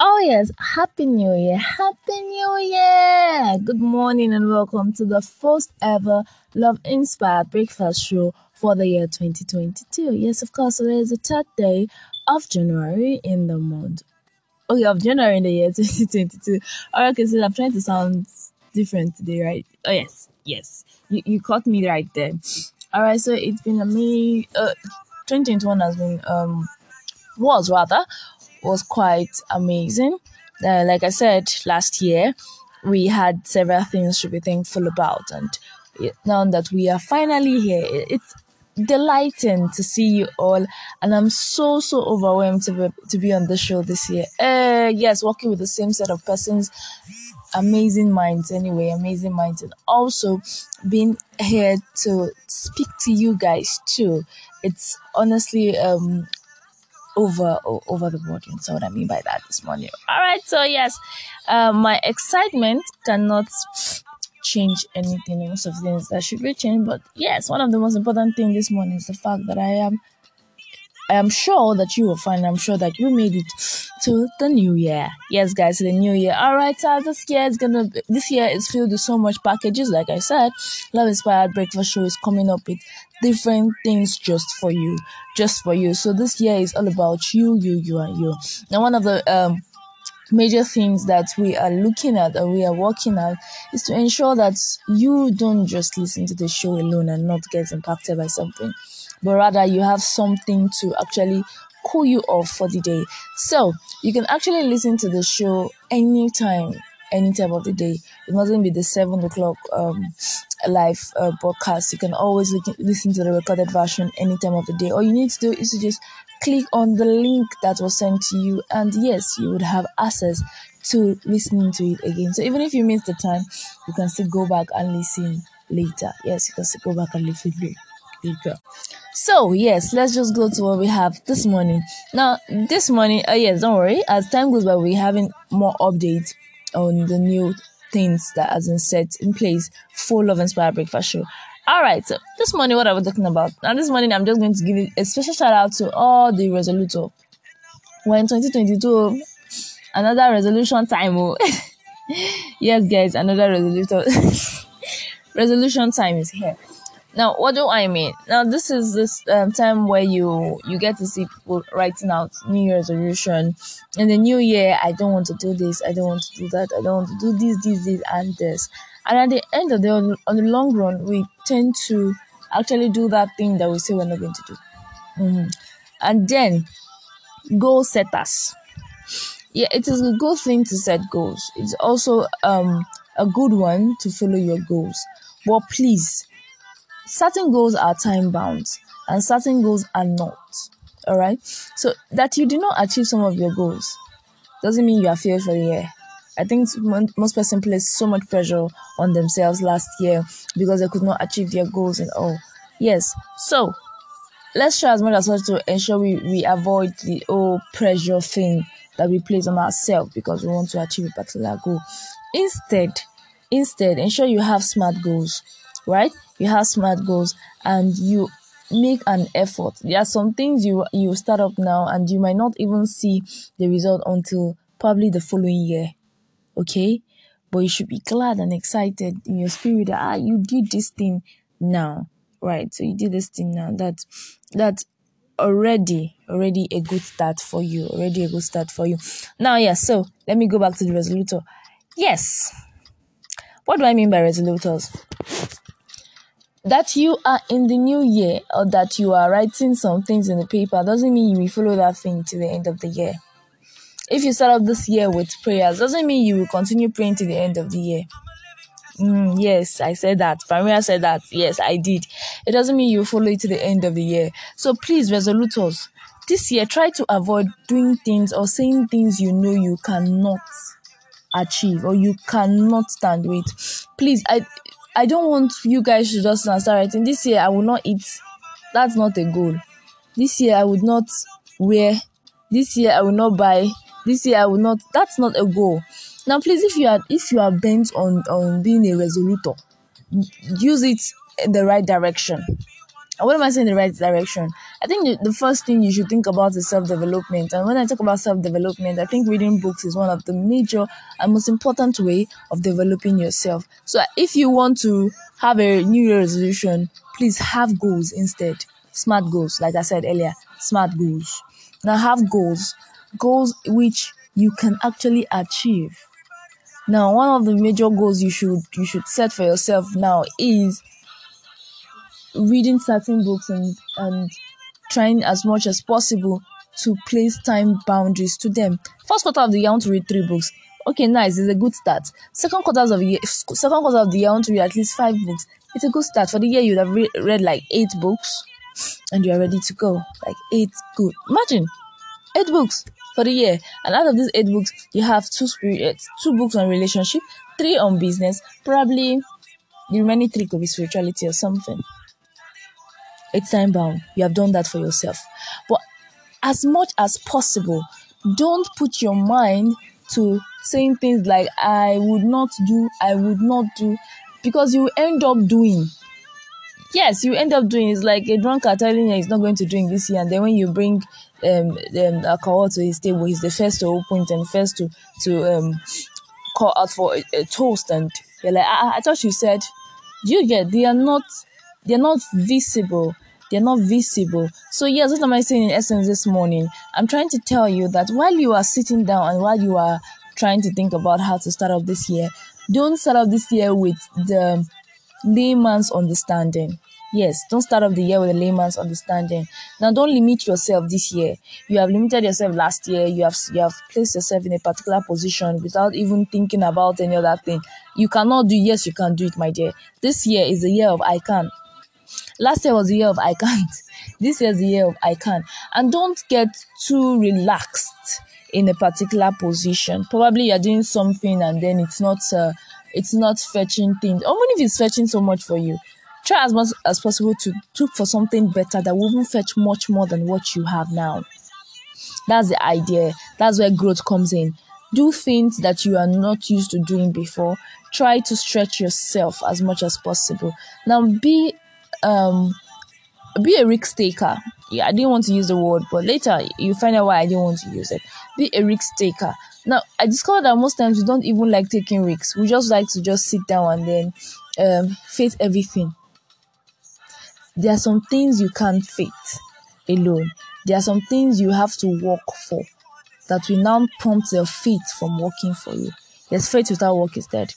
Oh, yes, Happy New Year! Happy New Year! Good morning and welcome to the first ever Love Inspired Breakfast Show for the year 2022. Yes, of course, today is the third day of January in the month. Okay, of January in the year 2022. All right, okay, so I'm trying to sound different today, right? Oh, yes, yes, you, you caught me right there. All right, so it's been a me. Uh, 2021 has been, um, was rather was quite amazing. Uh, like I said last year, we had several things to be thankful about, and now that we are finally here, it's delighting to see you all, and I'm so so overwhelmed to be, to be on the show this year. Uh, yes, working with the same set of persons, amazing minds. Anyway, amazing minds, and also being here to speak to you guys too. It's honestly um over over the board. You know what I mean by that this morning. All right, so yes, uh, my excitement cannot change anything. Most of the things that should be changed, but yes, one of the most important things this morning is the fact that I am I am sure that you will find, I'm sure that you made it to the new year. Yes, guys, the new year. All right, so this year is gonna, be, this year is filled with so much packages. Like I said, Love Inspired Breakfast Show is coming up with different things just for you, just for you. So this year is all about you, you, you, and you. Now, one of the, um, major things that we are looking at or we are working at is to ensure that you don't just listen to the show alone and not get impacted by something but rather you have something to actually cool you off for the day. So you can actually listen to the show anytime, any time of the day. It mustn't be the seven o'clock um, live uh, broadcast. You can always listen to the recorded version any time of the day. All you need to do is to just click on the link that was sent to you, and yes, you would have access to listening to it again. So even if you miss the time, you can still go back and listen later. Yes, you can still go back and listen later. So yes, let's just go to what we have this morning. Now, this morning, uh, yes, don't worry. As time goes by, we're having more updates on the new things that has been set in place for Love Inspired Breakfast Show. All right, so this morning, what are we talking about? Now, this morning, I'm just going to give a special shout out to all the resolutor. When 2022, another resolution time. Oh. yes, guys, another resolution. resolution time is here. Now, what do I mean? Now, this is this um, time where you you get to see people writing out New Year's resolution. In the new year, I don't want to do this, I don't want to do that, I don't want to do this, this, this, and this. And at the end of the on the long run, we tend to actually do that thing that we say we're not going to do. Mm-hmm. And then, goal setters. Yeah, it is a good thing to set goals. It's also um a good one to follow your goals. But please certain goals are time bound and certain goals are not. All right. So that you did not achieve some of your goals doesn't mean you are failed for the year. I think most person placed so much pressure on themselves last year because they could not achieve their goals and all. Yes. So let's try as much as possible to ensure we, we avoid the whole pressure thing that we place on ourselves because we want to achieve a particular goal. Instead, instead, ensure you have smart goals, right? You have smart goals and you make an effort. There are some things you you start up now and you might not even see the result until probably the following year. Okay? But you should be glad and excited in your spirit that ah you did this thing now. Right. So you did this thing now. That that's already already a good start for you. Already a good start for you. Now yeah, so let me go back to the resolutor. Yes. What do I mean by resolutors? That you are in the new year or that you are writing some things in the paper doesn't mean you will follow that thing to the end of the year. If you start off this year with prayers, doesn't mean you will continue praying to the end of the year. Mm, yes, I said that. Pamela said that. Yes, I did. It doesn't mean you follow it to the end of the year. So please, resolutors, this year try to avoid doing things or saying things you know you cannot achieve or you cannot stand with. Please, I I don't want you guys to just start writing. This year I will not eat. That's not a goal. This year I would not wear. This year I will not buy. This year I will not. That's not a goal. Now, please, if you are if you are bent on on being a resolutor, use it in the right direction. And what am I saying in the right direction? I think the, the first thing you should think about is self development. And when I talk about self development, I think reading books is one of the major and most important way of developing yourself. So if you want to have a New Year resolution, please have goals instead. Smart goals, like I said earlier, smart goals. Now have goals, goals which you can actually achieve. Now, one of the major goals you should you should set for yourself now is reading certain books and and trying as much as possible to place time boundaries to them. First quarter of the year, I want to read three books. Okay, nice. It's a good start. Second quarter of the year, second quarter of the year, I want to read at least five books. It's a good start. For the year, you'd have re- read like eight books, and you are ready to go. Like eight good. Imagine eight books for the year, and out of these eight books, you have two spirit, eh, two books on relationship, three on business. Probably the remaining three could be spirituality or something. It's time bound. You have done that for yourself. But as much as possible, don't put your mind to saying things like, I would not do, I would not do, because you end up doing. Yes, you end up doing. It's like a drunkard telling you he's not going to drink this year, and then when you bring um, um alcohol to his table, he's the first to open it and first to to um call out for a, a toast, and you're like, I, I thought you said, you get they are not they're not visible. They're not visible. So yes, what am I saying in essence this morning? I'm trying to tell you that while you are sitting down and while you are trying to think about how to start off this year, don't start off this year with the layman's understanding. Yes, don't start off the year with a layman's understanding. Now, don't limit yourself this year. You have limited yourself last year. You have you have placed yourself in a particular position without even thinking about any other thing. You cannot do. Yes, you can do it, my dear. This year is the year of I can. Last year was the year of I can't. This year is the year of I can. And don't get too relaxed in a particular position. Probably you're doing something and then it's not uh, it's not fetching things. Or even if it's fetching so much for you, try as much as possible to look for something better that even fetch much more than what you have now. That's the idea. That's where growth comes in. Do things that you are not used to doing before. Try to stretch yourself as much as possible. Now be um be a risk taker. Yeah, I didn't want to use the word, but later you find out why I didn't want to use it. Be a risk taker. Now I discovered that most times we don't even like taking risks. We just like to just sit down and then um, face everything. There are some things you can't face alone. There are some things you have to work for that will now prompt your faith from working for you. Yes, faith without work is dead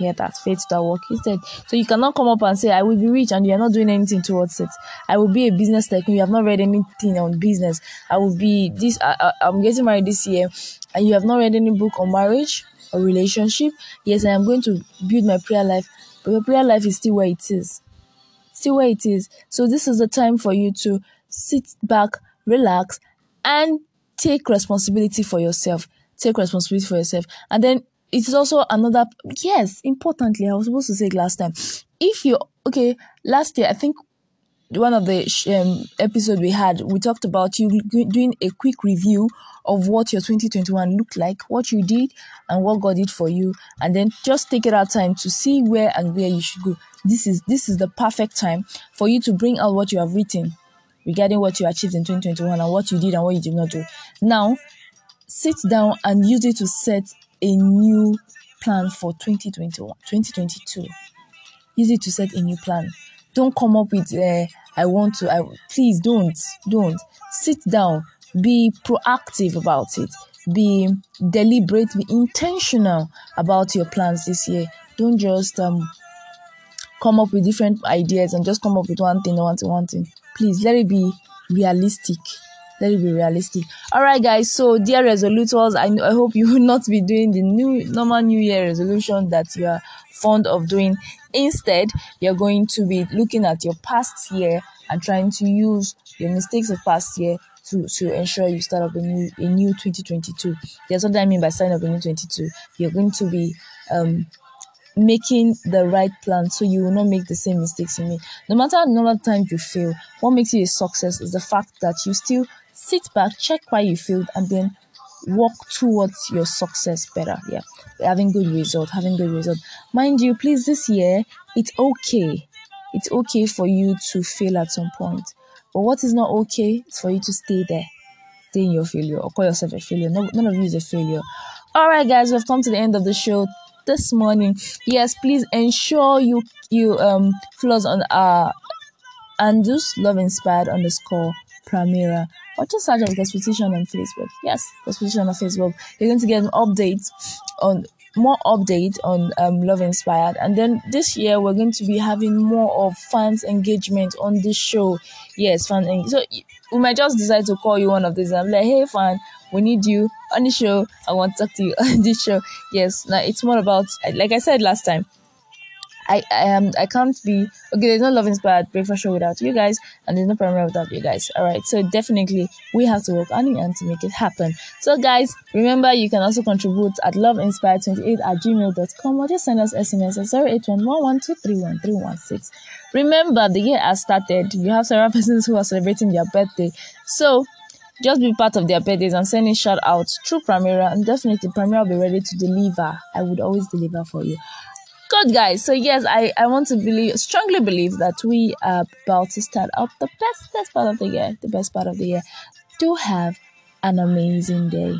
hear that faith that work instead. So you cannot come up and say, I will be rich and you're not doing anything towards it. I will be a business tycoon. You have not read anything on business. I will be this, I, I, I'm getting married this year and you have not read any book on marriage or relationship. Yes, I am going to build my prayer life, but your prayer life is still where it is. Still where it is. So this is the time for you to sit back, relax, and take responsibility for yourself. Take responsibility for yourself. And then it is also another yes importantly i was supposed to say it last time. If you okay last year i think one of the um, episode we had we talked about you doing a quick review of what your 2021 looked like what you did and what god did for you and then just take it out time to see where and where you should go. This is this is the perfect time for you to bring out what you have written regarding what you achieved in 2021 and what you did and what you did not do. Now sit down and use it to set a new plan for 2021, 2022. Use it to set a new plan. Don't come up with, uh, I want to, I, please don't, don't. Sit down, be proactive about it, be deliberate, be intentional about your plans this year. Don't just um, come up with different ideas and just come up with one thing, one thing, one thing. Please let it be realistic let it be realistic. All right guys so dear resolutors i, I hope you will not be doing the new normal new year resolution that you are fond of doing. Instead you're going to be looking at your past year and trying to use your mistakes of past year to, to ensure you start up a new a new 2022 that's what i mean by starting up a new 22 you're going to be um making the right plan so you will not make the same mistakes you made. No matter how number of times you fail, what makes you a success is the fact that you still sit back, check why you failed, and then work towards your success better. Yeah, having good result, having good result. Mind you, please, this year it's okay. it's okay for you to fail at some point. But what is not okay is for you to stay there, stay in your failure, or call yourself a failure. No, none of you is a failure. All right, guys, we've come to the end of the show this morning. Yes, please ensure you you um follow us on our Andus Love Inspired underscore Primera or just search up Gospel on Facebook. Yes, Gospel on Facebook. You're going to get an update on more update on um, Love Inspired. And then this year we're going to be having more of fans engagement on this show. Yes, fan. En- so we might just decide to call you one of these. I'm like, hey, fan, we need you on the show. I want to talk to you on this show. Yes, now it's more about like I said last time I I I can't be okay. There's no love inspired breakfast show without you guys, and there's no Primera without you guys. All right, so definitely we have to work on end to make it happen. So guys, remember you can also contribute at loveinspired28 at gmail.com or just send us SMS at 0811231316. Remember the year has started. You have several persons who are celebrating their birthday, so just be part of their birthdays and sending shout outs through Primera and definitely Primera will be ready to deliver. I would always deliver for you. Good guys. So yes, I, I want to believe strongly believe that we are about to start up the best best part of the year, the best part of the year. Do have an amazing day.